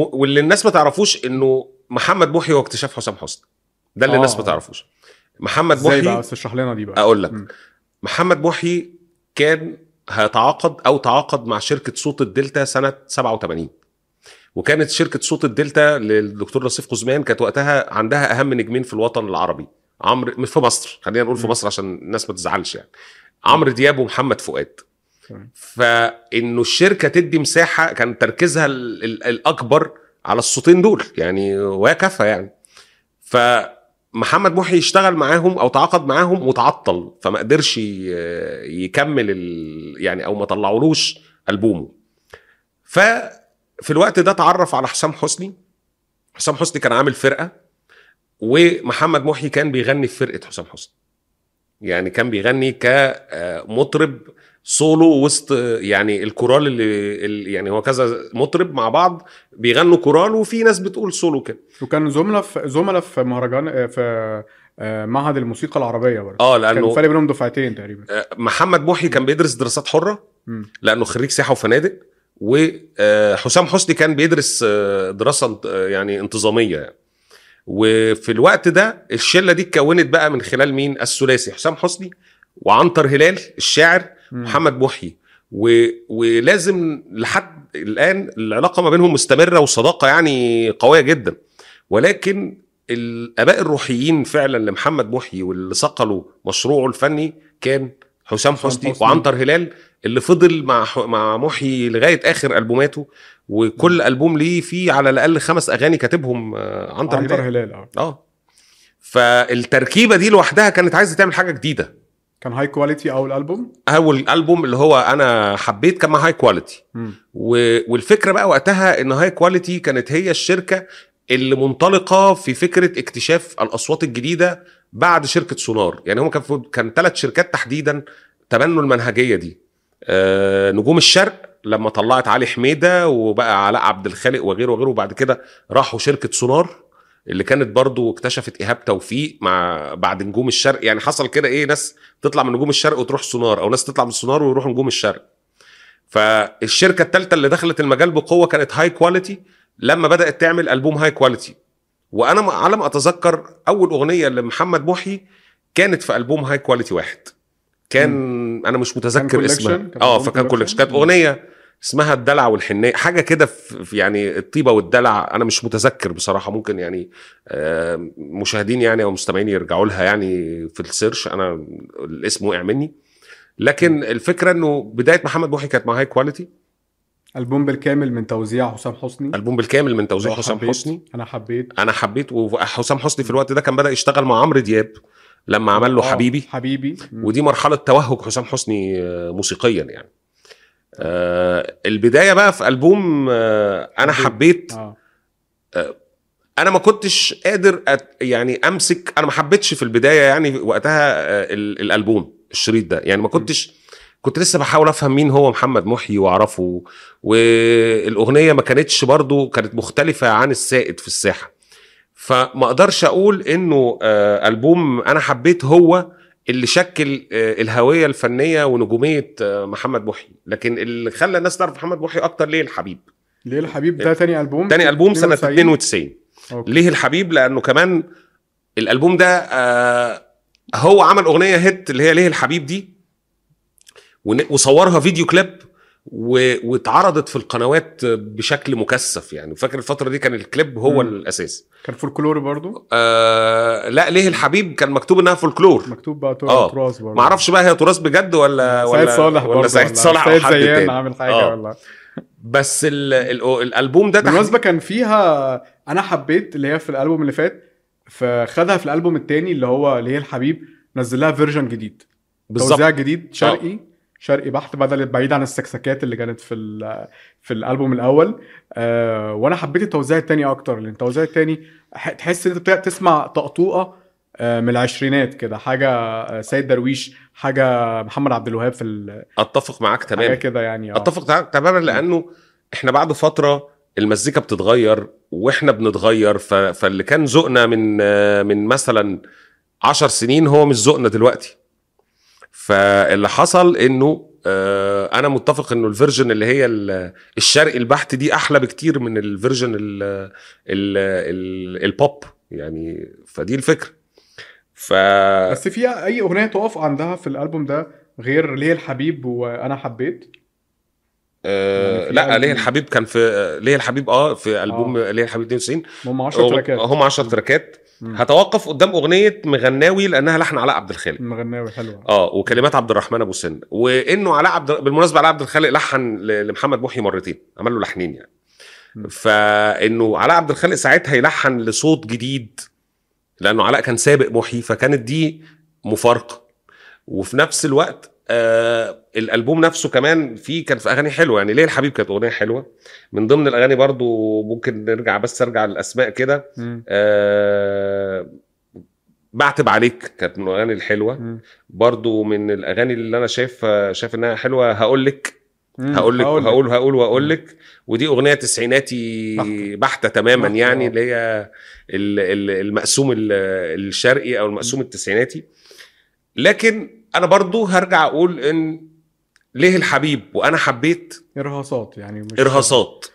واللي الناس ما تعرفوش إنه محمد محي هو اكتشاف حسام حسني ده اللي آه. الناس ما تعرفوش محمد إزاي بقى محي بس اشرح لنا دي بقى أقول لك. محمد محي كان هيتعاقد أو تعاقد مع شركة صوت الدلتا سنة 87 وكانت شركة صوت الدلتا للدكتور نصيف قزمان كانت وقتها عندها أهم نجمين في الوطن العربي عمرو في مصر خلينا نقول في. مصر عشان الناس ما تزعلش يعني عمرو دياب ومحمد فؤاد. فإنه الشركة تدي مساحة كان تركيزها ال- ال- الأكبر على الصوتين دول يعني وكفى يعني. فمحمد محي اشتغل معاهم أو تعاقد معاهم وتعطل فما قدرش يكمل. يعني أو ما طلعولوش ألبومه. ففي الوقت ده اتعرف على حسام حسني. حسام حسني كان عامل فرقة ومحمد محي كان بيغني في فرقة حسام حسني. يعني كان بيغني كمطرب سولو وسط يعني الكورال اللي يعني هو كذا مطرب مع بعض بيغنوا كورال وفي ناس بتقول سولو كده وكان زملاء في زملاء في مهرجان في آه، معهد الموسيقى العربية برضه آه كان لأنه فرق بينهم دفعتين تقريبا آه، محمد محي كان بيدرس دراسات حرة. لأنه خريج سياحة وفنادق وحسام حسني كان بيدرس آه، دراسة آه، يعني انتظامية يعني. وفي الوقت ده الشلة دي اتكونت بقى من خلال مين الثلاثي حسام حسني وعنتر هلال الشاعر. محمد محي و... ولازم لحد الآن العلاقة ما بينهم مستمرة وصداقة يعني قوية جدا. ولكن الآباء الروحيين فعلا لمحمد محي واللي صقلوا مشروعه الفني كان حسام حسني. وعنتر هلال اللي فضل مع مع محي لغاية آخر ألبوماته. وكل ألبوم ليه فيه على الأقل خمس أغاني كاتبهم آه، عنتر, عنتر هلال. هلال آه. آه. فالتركيبة دي لوحدها كانت عايزة تعمل حاجة جديدة. كان هاي كواليتي أول ألبوم؟ أول ألبوم اللي هو أنا حبيت كان هاي كواليتي. و- والفكرة بقى وقتها إن هاي كواليتي كانت هي الشركة اللي منطلقة في فكرة اكتشاف الأصوات الجديدة بعد شركة سونار. يعني هم كان في- كان ثلاث شركات تحديدا تبنوا المنهجية دي. آه، نجوم الشرق لما طلعت علي حميدة وبقى علاء عبد الخالق وغيره وغيره وبعد كده راحوا شركة سونار. اللي كانت برضو اكتشفت إيهاب توفيق مع بعد نجوم الشرق. يعني حصل كده إيه ناس تطلع من نجوم الشرق وتروح سونار أو ناس تطلع من سونار ويروحوا نجوم الشرق. فالشركة الثالثه اللي دخلت المجال بقوة كانت هاي كواليتي لما بدأت تعمل ألبوم هاي كواليتي وأنا م- على ما أتذكر أول أغنية لمحمد محي كانت في ألبوم هاي كواليتي واحد. كان أنا مش متذكر؟ اسمها. آه فكان؟ collection كانت. أغنية اسمها الدلع والحنية حاجة كده في يعني الطيبة والدلع أنا مش متذكر بصراحة ممكن يعني مشاهدين يعني أو مستمعين يرجعوا لها يعني في ال search أنا الاسم وقع مني. لكن الفكرة إنه بداية محمد محي كانت مع هاي كواليتي ألبوم بالكامل من توزيع حسام حسني. ألبوم بالكامل من توزيع حسام حسني. أنا حبيت. أنا حبيت وحسام حسني في الوقت ده كان بدأ يشتغل مع عمرو دياب لما عمل له آه، حبيبي. حبيبي. ودي مرحلة توهج حسام حسني آه، موسيقيا يعني. آه البداية بقى في ألبوم آه أنا حبيت. حبيت آه. أنا ما كنتش قادر أت يعني أمسك أنا ما حبيتش في البداية يعني وقتها آه، ال- الألبوم الشريط ده. يعني ما كنتش كنت لسه بحاول أفهم مين هو محمد محي وأعرفه والأغنية ما كانتش برضو كانت مختلفة عن السائد في الساحة. فما أقدرش أقول إنه آه، ألبوم أنا حبيت هو اللي شكل آه، الهوية الفنية ونجومية آه، محمد محي لكن اللي خلى الناس تعرف محمد محي أكتر ليه الحبيب. ليه الحبيب؟ ده تاني ألبوم؟ تاني ألبوم سنة 92. 92 أوكي. ليه الحبيب؟ لأنه كمان الألبوم ده آه هو عمل أغنية hit اللي هي ليه الحبيب دي وصورها video clip و- واتعرضت في القنوات بشكل مكثف يعني. فاكر الفترة دي كان الكليب هو مم. الأساس. كان فولكلور برضو؟ آه لا ليه الحبيب كان مكتوب إنها فولكلور. مكتوب بقى آه. تراث برضو. ما أعرفش بقى هي تراث بجد ولا سعيد ولا صالح ولا سعيد صالح أو سعيد زيان عامل حاجة آه. ولا؟ بس ال ال الألبوم ده بالمناسبة كان فيها أنا حبيت اللي هي في الألبوم اللي فات فخدها في الألبوم التاني اللي هو اللي هي الحبيب نزل لها version جديد. بالظبط. توزيع جديد شرقي. شرقي بحت بدل بعيد عن السكسكات اللي كانت في ال- في الألبوم الأول آه وأنا حبيت التوزيع التاني أكتر لأن التوزيع التاني تحس إن أنت تسمع طقطوقة آه من العشرينات كده حاجة آه، سيد درويش حاجة محمد عبد الوهاب في أتفق معاك تماما كده يعني آه. أتفق تماما لأنه إحنا بعد فترة المزيكا بتتغير وإحنا بنتغير. فاللي كان ذوقنا من من مثلا عشر سنين هو مش ذوقنا دلوقتي فاللي حصل إنه آه، أنا متفق إنه ال version اللي هي ال- الشرقي البحت دي أحلى بكتير من ال version ال ال ال البوب يعني فدي الفكرة. ف بس في أي أغنية تقف عندها في الألبوم ده غير ليه الحبيب وأنا حبيت؟ آه يعني لا ليه الحبيب كان في ليه الحبيب آه في ألبوم ليه الحبيب 92 هم 10 تراكات. هم 10 تراكات. هتوقف قدام أغنية مغناوي لأنها لحن علاء عبد الخالق. مغناوي حلوة. آه وكلمات عبد الرحمن أبو سن. وإنه علاء عبد بالمناسبة علاء عبد الخالق لحن لمحمد محي مرتين عمل له لحنين يعني. م. فإنه علاء عبد الخالق ساعتها يلحن لصوت جديد لأنه علاء كان سابق محي فكانت دي مفارقة. وفي نفس الوقت آه الألبوم نفسه كمان فيه كان في أغاني حلوة يعني ليه الحبيب كانت أغنية حلوة من ضمن الأغاني برضو ممكن نرجع بس أرجع للأسماء كده. آه بعتب عليك كانت من الأغاني الحلوة. برضو من الأغاني اللي أنا شايف شايف إنها حلوة هقول لك. هقول لك. هقول هقول وأقول لك ودي أغنية تسعيناتي. بحتة تماما بحتة، يعني آه. اللي هي ال- ال- المقسوم ال- الشرقي أو المقسوم التسعيناتي لكن أنا برضو هرجع أقول إن ليه الحبيب؟ وأنا حبيت إرهاصات يعني مش إرهاصات.